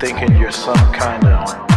thinking you're some kind of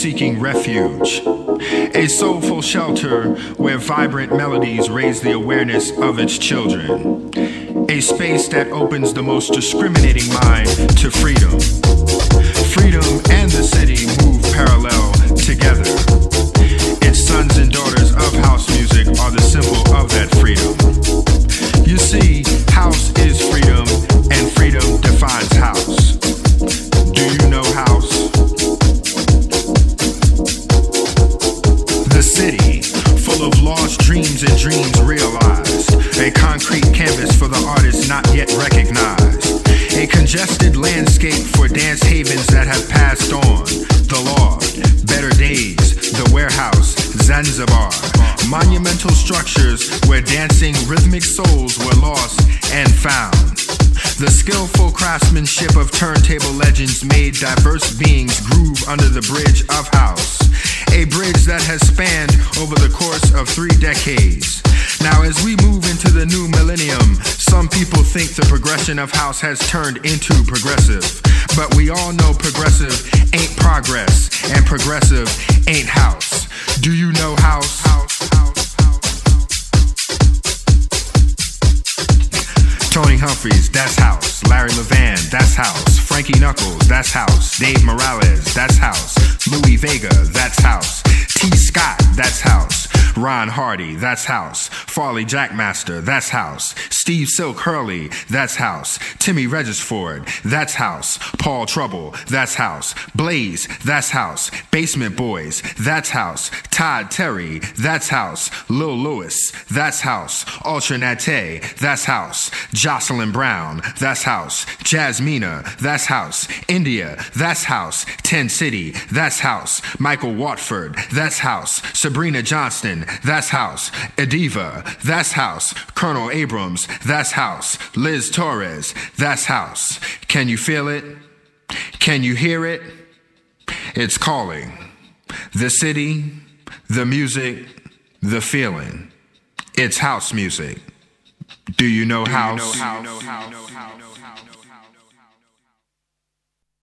seeking refuge. A soulful shelter where vibrant melodies raise the awareness of its children. A space that opens the most discriminating mind to freedom. Freedom and the progression of house has turned into progressive. But we all know progressive ain't progress, and progressive ain't house. Do you know house? Tony Humphries, that's house. Larry Levan, that's house. Frankie Knuckles, that's house. Dave Morales, that's house. Louis Vega, that's house. Tee Scott, that's house. Ron Hardy, that's house. Farley Jackmaster, that's house. Steve Silk Hurley, that's house. Timmy Regisford, that's house. Paul Trouble, that's house. Blaze, that's house. Basement Boys, that's house. Todd Terry, that's house. Lil Louis, that's house. Alternate, that's house. Jocelyn Brown, that's house. Jasmina, that's house. India, that's house. Ten City, that's house. Michael Watford, that's house. Sabrina Johnston, that's house. Adeva, that's house. Colonel Abrams, that's house. Liz Torres, that's house. Can you feel it? Can you hear it? It's calling. The city, the music, the feeling. It's house music. Do you know house? Do you know house?